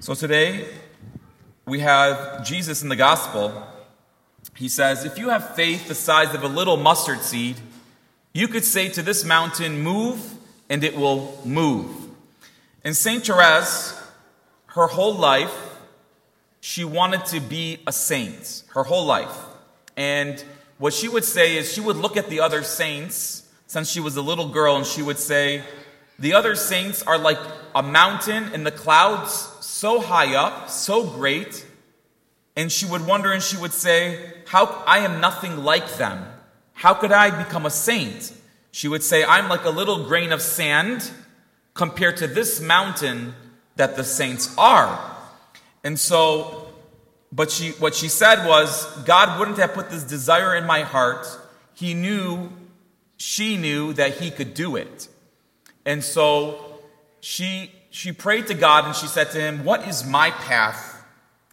So today we have Jesus in the gospel. He says, If you have faith the size of a little mustard seed, you could say to this mountain, Move, and it will move. And St. Therese, her whole life, she wanted to be a saint, her whole life. And what she would say is she would look at the other saints since she was a little girl and she would say, The other saints are like a mountain in the clouds so high up, so great, and she would wonder and she would say, How I am nothing like them. How could I become a saint? She would say, I'm like a little grain of sand compared to this mountain that the saints are. And so, but she, what she said was, God wouldn't have put this desire in my heart. He knew, she knew that He could do it. And so she she prayed to God and she said to him, What is my path?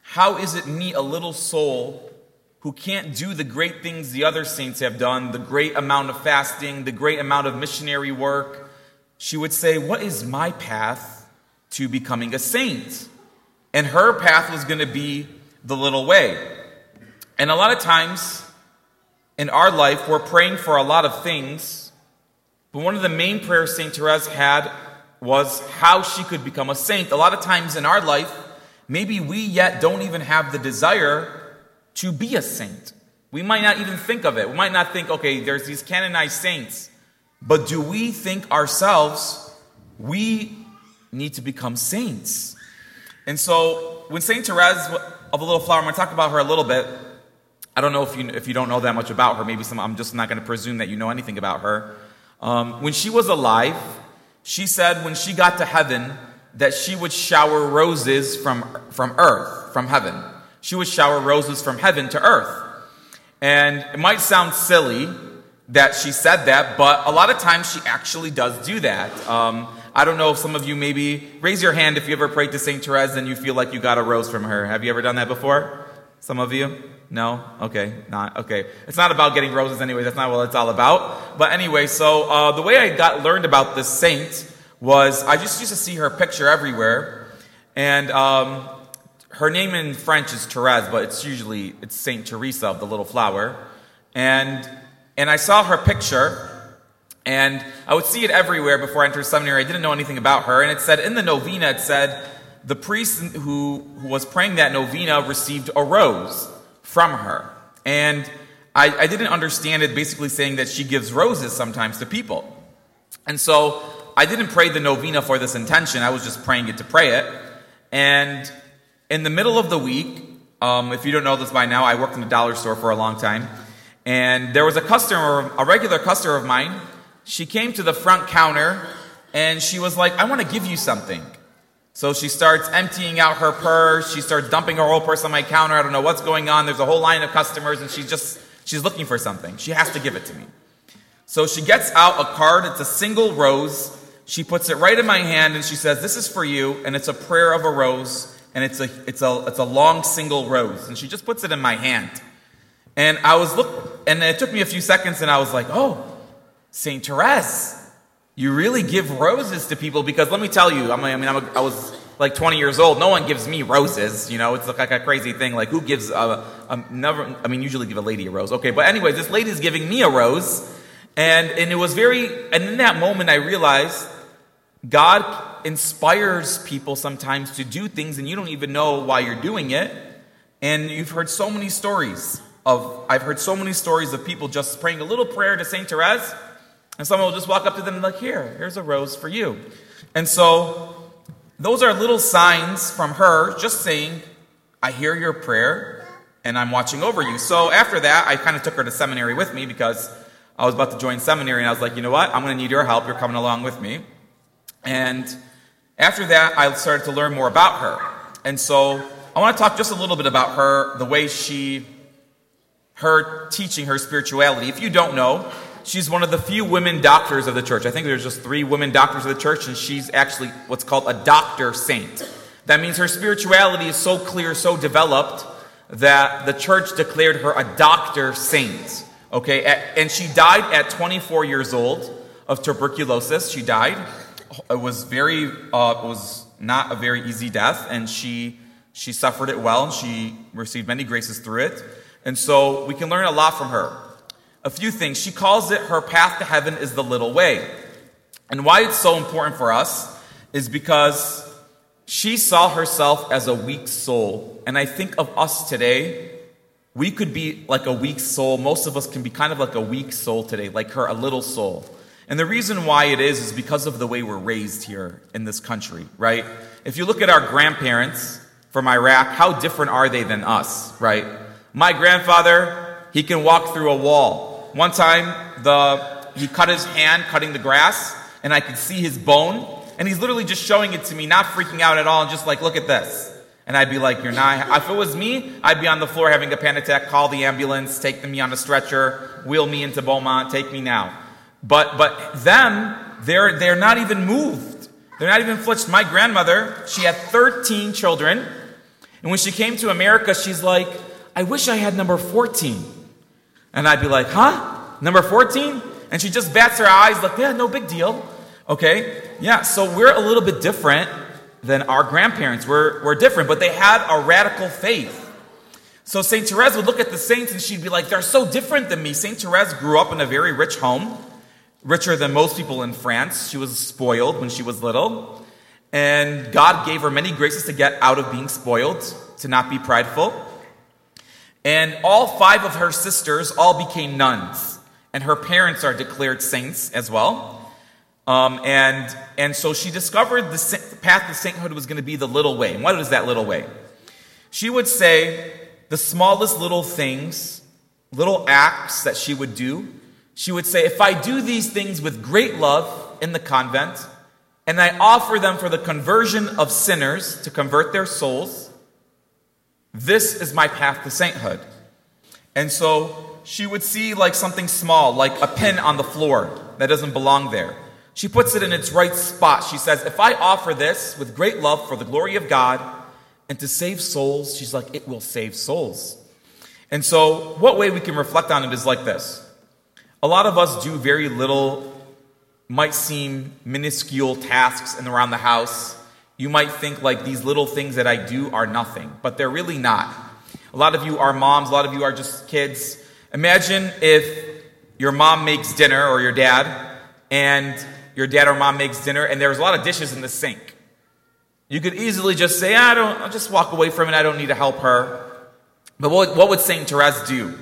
How is it me, a little soul, who can't do the great things the other saints have done, the great amount of fasting, the great amount of missionary work? She would say, What is my path to becoming a saint? And her path was going to be the little way. And a lot of times in our life, we're praying for a lot of things, but one of the main prayers St. Therese had was how she could become a saint. A lot of times in our life, maybe we yet don't even have the desire to be a saint. We might not even think of it. We might not think, okay, there's these canonized saints. But do we think ourselves, we need to become saints? And so when Saint Therese of the Little Flower, I'm going to talk about her a little bit. I don't know if you, if you don't know that much about her. Maybe some, I'm just not going to presume that you know anything about her. Um, when she was alive, she said when she got to heaven that she would shower roses from, from earth, from heaven. She would shower roses from heaven to earth. And it might sound silly that she said that, but a lot of times she actually does do that. Um, I don't know if some of you maybe raise your hand if you ever prayed to St. Therese and you feel like you got a rose from her. Have you ever done that before? Some of you? No? Okay, not. Okay. It's not about getting roses anyway. That's not what it's all about. But anyway, so uh, the way I got learned about this saint was I just used to see her picture everywhere. And um, her name in French is Therese, but it's usually, it's Saint Teresa of the Little Flower. And, and I saw her picture, and I would see it everywhere before I entered seminary. I didn't know anything about her. And it said, in the novena, it said, the priest who, who was praying that novena received a rose from her. And I, I didn't understand it basically saying that she gives roses sometimes to people. And so I didn't pray the novena for this intention. I was just praying it to pray it. And in the middle of the week, um, if you don't know this by now, I worked in a dollar store for a long time. And there was a customer, a regular customer of mine. She came to the front counter and she was like, I want to give you something. So she starts emptying out her purse. She starts dumping her whole purse on my counter. I don't know what's going on. There's a whole line of customers, and she's just she's looking for something. She has to give it to me. So she gets out a card. It's a single rose. She puts it right in my hand, and she says, "This is for you." And it's a prayer of a rose, and it's a it's a it's a long single rose. And she just puts it in my hand. And I was look, and it took me a few seconds, and I was like, "Oh, Saint Therese." You really give roses to people because let me tell you, I mean, I'm a, I was like 20 years old. No one gives me roses. You know, it's like a crazy thing. Like, who gives a, a never? I mean, usually give a lady a rose. Okay, but anyway, this lady is giving me a rose, and and it was very. And in that moment, I realized God inspires people sometimes to do things, and you don't even know why you're doing it. And you've heard so many stories of. I've heard so many stories of people just praying a little prayer to Saint Therese and someone will just walk up to them and like, here, here's a rose for you. And so those are little signs from her just saying, I hear your prayer and I'm watching over you. So after that, I kind of took her to seminary with me because I was about to join seminary and I was like, you know what? I'm going to need your help. You're coming along with me. And after that, I started to learn more about her. And so I want to talk just a little bit about her, the way she, her teaching her spirituality. If you don't know, she's one of the few women doctors of the church. I think there's just three women doctors of the church, and she's actually what's called a doctor saint. That means her spirituality is so clear, so developed, that the church declared her a doctor saint. Okay, and she died at 24 years old of tuberculosis. She died. it was very, uh, it was not a very easy death, and she she suffered it well, and she received many graces through it. And so we can learn a lot from her. A few things. She calls it her path to heaven is the little way. And why it's so important for us is because she saw herself as a weak soul. And I think of us today, we could be like a weak soul. Most of us can be kind of like a weak soul today, like her, a little soul. And the reason why it is, is because of the way we're raised here in this country, right? If you look at our grandparents, from Iraq, how different are they than us, right? My grandfather, he can walk through a wall. One time, the, he cut his hand cutting the grass, and I could see his bone, and he's literally just showing it to me, not freaking out at all, and just like, look at this. And I'd be like, you're not, if it was me, I'd be on the floor having a panic attack, call the ambulance, take me on a stretcher, wheel me into Beaumont, take me now. But, but them, they're, they're not even moved. They're not even flinched. My grandmother, she had 13 children. And when she came to America, she's like, I wish I had number 14. And I'd be like, huh? Number 14? And she just bats her eyes, like, yeah, no big deal. Okay? Yeah, so we're a little bit different than our grandparents. We're, we're different, but they had a radical faith. So St. Therese would look at the saints and she'd be like, they're so different than me. St. Therese grew up in a very rich home, richer than most people in France. She was spoiled when she was little. And God gave her many graces to get out of being spoiled, to not be prideful. And all five of her sisters all became nuns. And her parents are declared saints as well. Um, and, and so she discovered the path to sainthood was going to be the little way. And what is that little way? She would say the smallest little things, little acts that she would do. She would say, if I do these things with great love in the convent, and I offer them for the conversion of sinners to convert their souls. This is my path to sainthood. And so she would see like something small, like a pin on the floor that doesn't belong there. She puts it in its right spot. She says, If I offer this with great love for the glory of God and to save souls, she's like, it will save souls. And so, what way we can reflect on it is like this. A lot of us do very little might seem minuscule tasks in around the house. You might think like these little things that I do are nothing, but they're really not. A lot of you are moms, a lot of you are just kids. Imagine if your mom makes dinner or your dad, and your dad or mom makes dinner, and there's a lot of dishes in the sink. You could easily just say, I don't, I'll just walk away from it, I don't need to help her. But what, what would St. Therese do?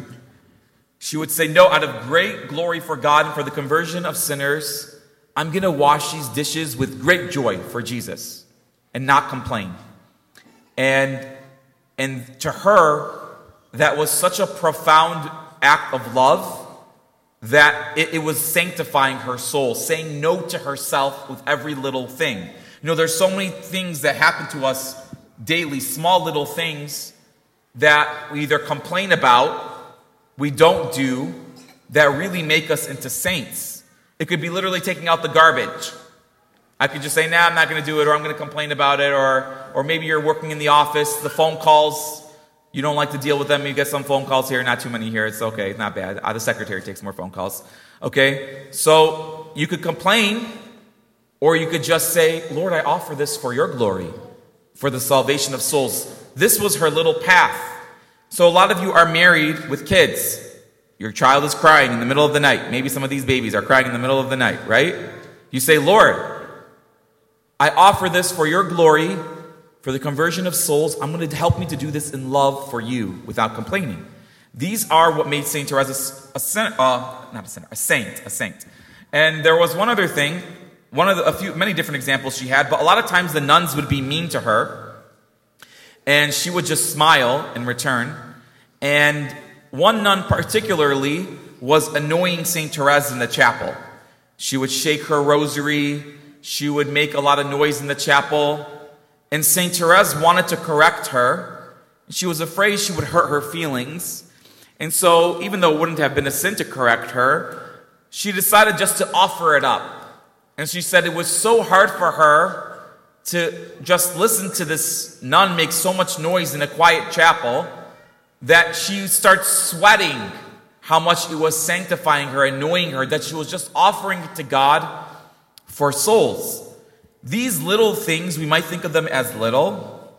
She would say, No, out of great glory for God and for the conversion of sinners, I'm going to wash these dishes with great joy for Jesus and not complain. And, and to her, that was such a profound act of love that it, it, was sanctifying her soul, saying no to herself with every little thing. You know, there's so many things that happen to us daily, small little things that we either complain about, we don't do, that really make us into saints. It could be literally taking out the garbage. I could just say, nah, I'm not going to do it, or I'm going to complain about it, or, or maybe you're working in the office, the phone calls, you don't like to deal with them. You get some phone calls here, not too many here. It's okay, it's not bad. Uh, the secretary takes more phone calls. Okay? So you could complain, or you could just say, Lord, I offer this for your glory, for the salvation of souls. This was her little path. So a lot of you are married with kids. Your child is crying in the middle of the night. Maybe some of these babies are crying in the middle of the night, right? You say, Lord, I offer this for your glory, for the conversion of souls. I'm going to help me to do this in love for you without complaining. These are what made Saint Teresa a, saint, uh, not a sinner, a saint, a saint. And there was one other thing, one of the, a few, many different examples she had, but a lot of times the nuns would be mean to her, and she would just smile in return. And one nun, particularly, was annoying St. Therese in the chapel. She would shake her rosary, she would make a lot of noise in the chapel, and St. Therese wanted to correct her. She was afraid she would hurt her feelings. And so, even though it wouldn't have been a sin to correct her, she decided just to offer it up. And she said it was so hard for her to just listen to this nun make so much noise in a quiet chapel that she starts sweating how much it was sanctifying her, annoying her, that she was just offering it to God for souls. these little things, we might think of them as little,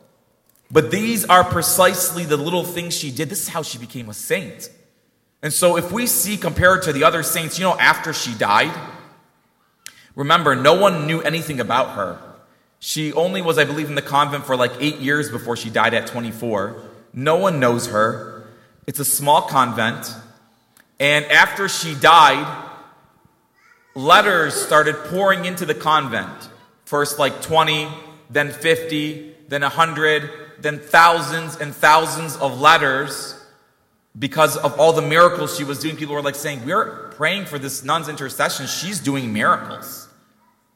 but these are precisely the little things she did. This is how she became a saint. And so, if we see compared to the other saints, you know, after she died, remember, no one knew anything about her. She only was, I believe, in the convent for like eight years before she died at 24. No one knows her. It's a small convent. And after she died, letters started pouring into the convent. First, like 20, then 50, then 100, then thousands and thousands of letters because of all the miracles she was doing. People were like saying, We're praying for this nun's intercession. She's doing miracles.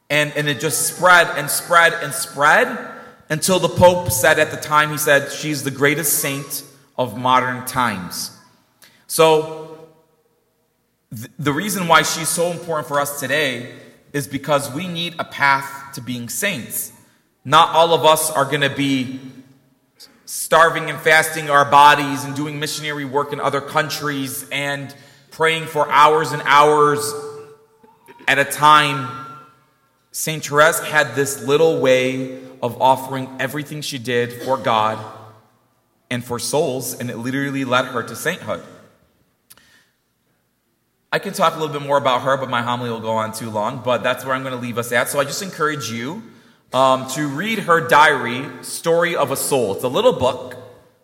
And, and it just spread and spread and spread until the Pope said at the time, he said, She's the greatest saint of modern times. So, the reason why she's so important for us today is because we need a path to being saints. Not all of us are going to be starving and fasting our bodies and doing missionary work in other countries and praying for hours and hours at a time. St. Therese had this little way of offering everything she did for God and for souls, and it literally led her to sainthood. I can talk a little bit more about her, but my homily will go on too long. But that's where I'm going to leave us at. So I just encourage you um, to read her diary, Story of a Soul. It's a little book,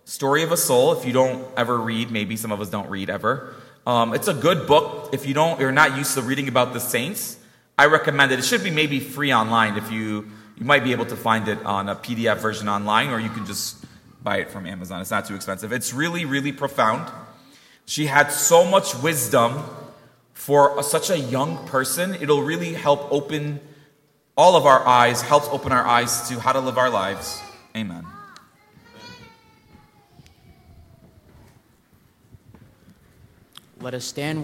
Story of a Soul. If you don't ever read, maybe some of us don't read ever. Um, it's a good book. If you don't, you're not used to reading about the saints. I recommend it. It should be maybe free online. If you you might be able to find it on a PDF version online, or you can just buy it from Amazon. It's not too expensive. It's really, really profound. She had so much wisdom for such a young person. It'll really help open all of our eyes, helps open our eyes to how to live our lives. Amen. Let us stand.